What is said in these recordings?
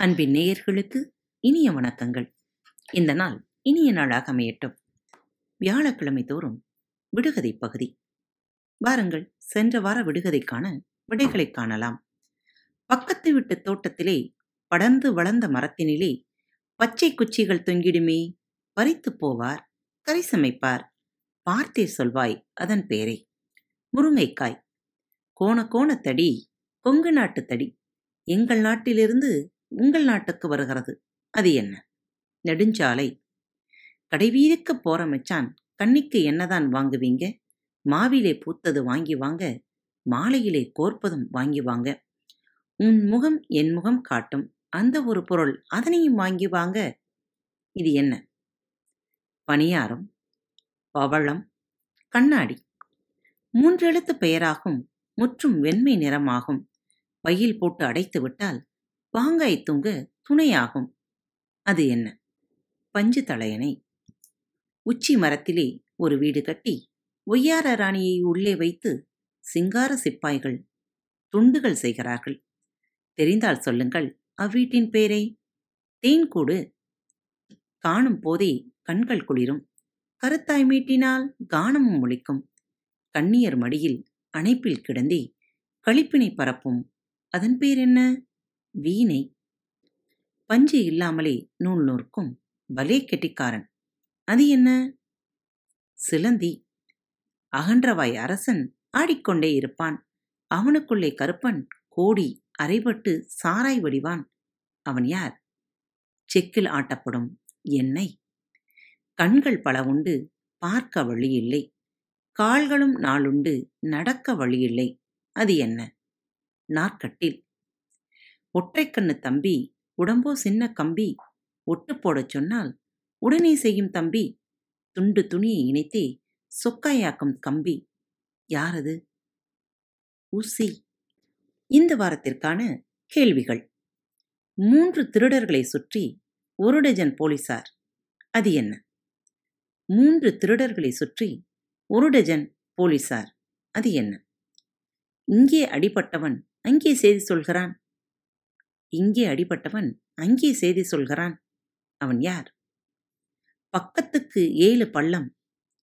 அன்பின் நேயர்களுக்கு இனிய வணக்கங்கள். இந்த நாள் இனிய நாளாக அமையட்டும். வியாழக்கிழமை தோறும் விடுகதை பகுதி. வாருங்கள் சென்ற வார விடுகதைக்கான விடைகளை காணலாம். பக்கத்து விட்டு தோட்டத்திலே படர்ந்து வளர்ந்த மரத்தினிலே பச்சை குச்சிகள் தொங்கிடுமே பறித்து போவார் கரை சமைப்பார் பார்த்தே சொல்வாய் அதன் பேரை முருங்கைக்காய். கோண கோணத்தடி தடி கொங்கு நாட்டு தடி எங்கள் நாட்டிலிருந்து உங்கள் நாட்டுக்கு வருகிறது. அது என்ன? நெடுஞ்சாலை. கடைவீதிக்கு போற மச்சான் கண்ணிக்கு என்னதான் வாங்குவீங்க? மாவிலே பூத்தது வாங்கி வாங்க மாலையிலே கோர்ப்பதும் வாங்கி வாங்க. உன் முகம் என் முகம் காட்டும். அந்த ஒரு பொருள் அதனையும் வாங்கி வாங்க. இது என்ன? பணியாரம் பவளம் கண்ணாடி. மூன்றெழுத்து பெயராகும் முற்றும் வெண்மை நிறமாகும். பையில் போட்டு அடைத்து விட்டால் பாங்காய் தூங்க துணையாகும். அது என்ன? பஞ்சு தலையணை. உச்சி மரத்திலே ஒரு வீடு கட்டி ஒய்யார ராணியை உள்ளே வைத்து சிங்கார சிப்பாய்கள் துண்டுகள் செய்கிறார்கள். தெரிந்தால் சொல்லுங்கள் அவ்வீட்டின் பேரை. தேன்கூடு காணும் போதே கண்கள் குளிரும். கருத்தாய் மீட்டினால் கானமும் ஒழிக்கும் கண்ணியர் மடியில் அணைப்பில் கிடந்தே களிப்பினை பரப்பும். அதன் பேர் என்ன? வீணை. பஞ்சு இல்லாமலே நூல் நூற்கும் பலே கெட்டிக்காரன். அது என்ன? சிலந்தி. அகன்றவாய் அரசன் ஆடிக்கொண்டே இருப்பான். அவனுக்குள்ளே கருப்பன் கோடி அரைபட்டு சாராய் வடிவான். அவன் யார்? செக்கில் ஆட்டப்படும் எண்ணெய் கண்கள் பல உண்டு பார்க்க வழியில்லை. கால்களும் நாளுண்டு நடக்க வழியில்லை. அது என்ன? நாற்கட்டில். ஒற்றைக்கண்ணு தம்பி உடம்போ சின்ன கம்பி ஒட்டு போடச் சொன்னால் உடனே செய்யும் தம்பி. துண்டு துணியை இணைத்தே சொக்காயாக்கும் கம்பி. யாரது ஊசி. இந்த வாரத்திற்கான கேள்விகள். மூன்று திருடர்களை சுற்றி ஒரு டஜன் போலீசார். அது என்ன? மூன்று திருடர்களை சுற்றி ஒரு டஜன் போலீசார். அது என்ன? இங்கே அடிபட்டவன் அங்கே செய்தி சொல்கிறான். இங்கே அடிபட்டவன் அங்கே செய்தி சொல்கிறான். அவன் யார்? பக்கத்துக்கு ஏழு பள்ளம்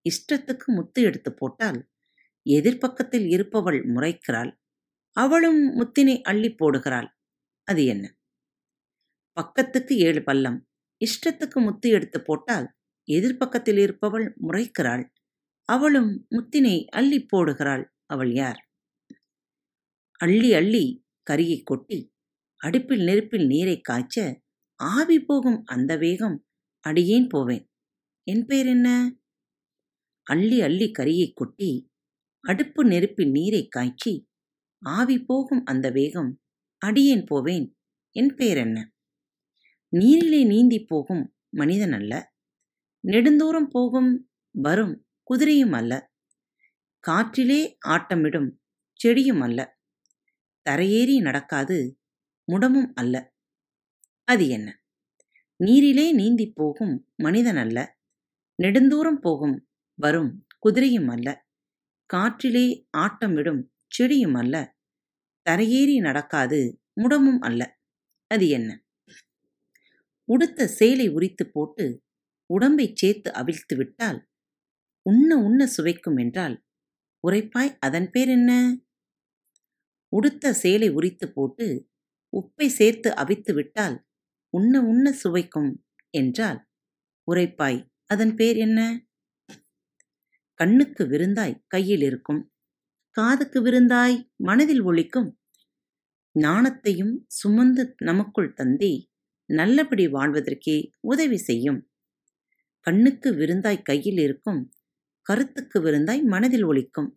இஷ்டத்துக்கு முத்து எடுத்து போட்டால் எதிர்ப்பக்கத்தில் இருப்பவள் முறைக்கிறாள். அவளும் முத்தினை அள்ளி போடுகிறாள். அது என்ன? பக்கத்துக்கு ஏழு பள்ளம் இஷ்டத்துக்கு முத்து எடுத்து போட்டால் எதிர்ப்பக்கத்தில் இருப்பவள் முறைக்கிறாள். அவளும் முத்தினை அள்ளி போடுகிறாள். அவள் யார்? அள்ளி அள்ளி கரியை கொட்டி அடுப்பில் நெருப்பில் நீரை காய்ச்ச ஆவி போகும் அந்த வேகம் அடியேன் போவேன். என் பெயர் என்ன? அள்ளி அள்ளி கரியை கொட்டி அடுப்பு நெருப்பில் நீரை காய்ச்சி ஆவி போகும் அந்த வேகம் அடியேன் போவேன். என் பெயர் என்ன? நீரிலே நீந்தி போகும் மனிதன் அல்ல. நெடுந்தூரம் போகும் வரும் குதிரையும் அல்ல. காற்றிலே ஆட்டமிடும் செடியும் அல்ல. தரையேறி நடக்காது முடமும் அல்ல. அது என்ன? நீரிலே நீந்தி போகும் மனிதன் அல்ல. நெடுந்தூரம் போகும் வரும் குதிரையும் அல்ல. காற்றிலே ஆட்டமிடும் செடியும் அல்ல. தரையேறி நடக்காது முடமும் அல்ல. அது என்ன? உடுத்த சேலை உரித்து போட்டு உடம்பைச் சேர்த்து அவிழ்த்து விட்டால் உண்ண உண்ண சுவைக்கும் என்றால் உரைப்பாய் அதன் பேர் என்ன? உடுத்த சேலை உரித்து போட்டு உப்பை சேர்த்து அவித்து விட்டால் உண்ண உண்ண சுவைக்கும் என்றால் உரைப்பாய் அதன் பேர் என்ன? கண்ணுக்கு விருந்தாய் கையில் இருக்கும். காதுக்கு விருந்தாய் மனதில் ஒழிக்கும் ஞானத்தையும் சுமந்து நமக்குள் தந்தி நல்லபடி வாழ்வதற்கே உதவி செய்யும். கண்ணுக்கு விருந்தாய் கையில் இருக்கும். கருத்துக்கு விருந்தாய் மனதில் ஒழிக்கும்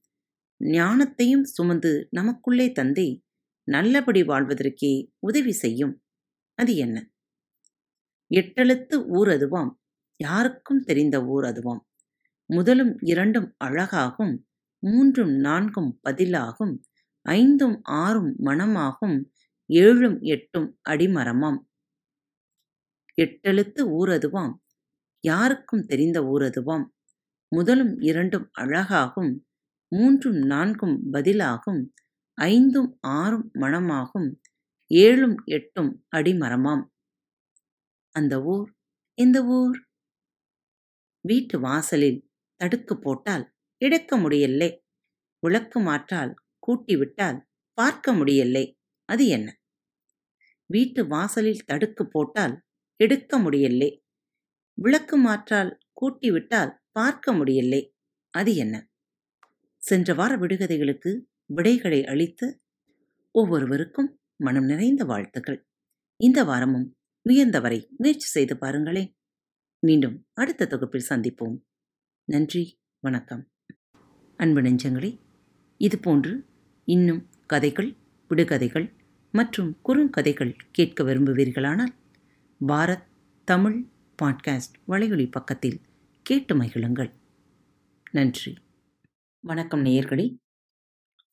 ஞானத்தையும் சுமந்து நமக்குள்ளே தந்தே நல்லபடி வாழ்வதற்கே உதவி செய்யும். அது என்ன? எட்டெழுத்து ஊர் அதுவாம். யாருக்கும் தெரிந்த ஊர் அதுவாம். முதலும் இரண்டும் அழகாகும். மூன்றும் நான்கும் பதிலாகும். ஐந்தும் ஆறும் மனமாகும் ஏழும் எட்டும் அடிமரமாம். எட்டெழுத்து ஊர் அதுவாம். யாருக்கும் தெரிந்த ஊர் அதுவாம். முதலும் இரண்டும் அழகாகும். மூன்றும் நான்கும் பதிலாகும். ஐந்தும் ஆறும் மணமாகும் ஏழும் எட்டும் அடிமரமாம். அந்த ஊர் இந்த ஊர்? வீட்டு வாசலில் தடுக்கு போட்டால் எடுக்க முடியல்லே. விளக்கு மாற்றால் கூட்டி விட்டால் பார்க்க முடியல்லை. அது என்ன? வீட்டு வாசலில் தடுக்கு போட்டால் எடுக்க முடியல்லே. விளக்கு மாற்றால் கூட்டி விட்டால் பார்க்க முடியல்லே. அது என்ன? சென்ற வார விடுகதைகளுக்கு விடைகளை அளித்து ஒவ்வொருவருக்கும் மனம் நிறைந்த வாழ்த்துக்கள். இந்த வாரமும் முயன்றவரை முயற்சி செய்து பாருங்களேன். மீண்டும் அடுத்த தொகுப்பில் சந்திப்போம். நன்றி வணக்கம். அன்பு நெஞ்சங்களே இதுபோன்று இன்னும் கதைகள் விடுகதைகள் மற்றும் குறுங்கதைகள் கேட்க விரும்புவீர்களானால் பாரத் தமிழ் பாட்காஸ்ட் வலையொலி பக்கத்தில் கேட்டு மகிழுங்கள். நன்றி. வணக்கம் நேயர்களே.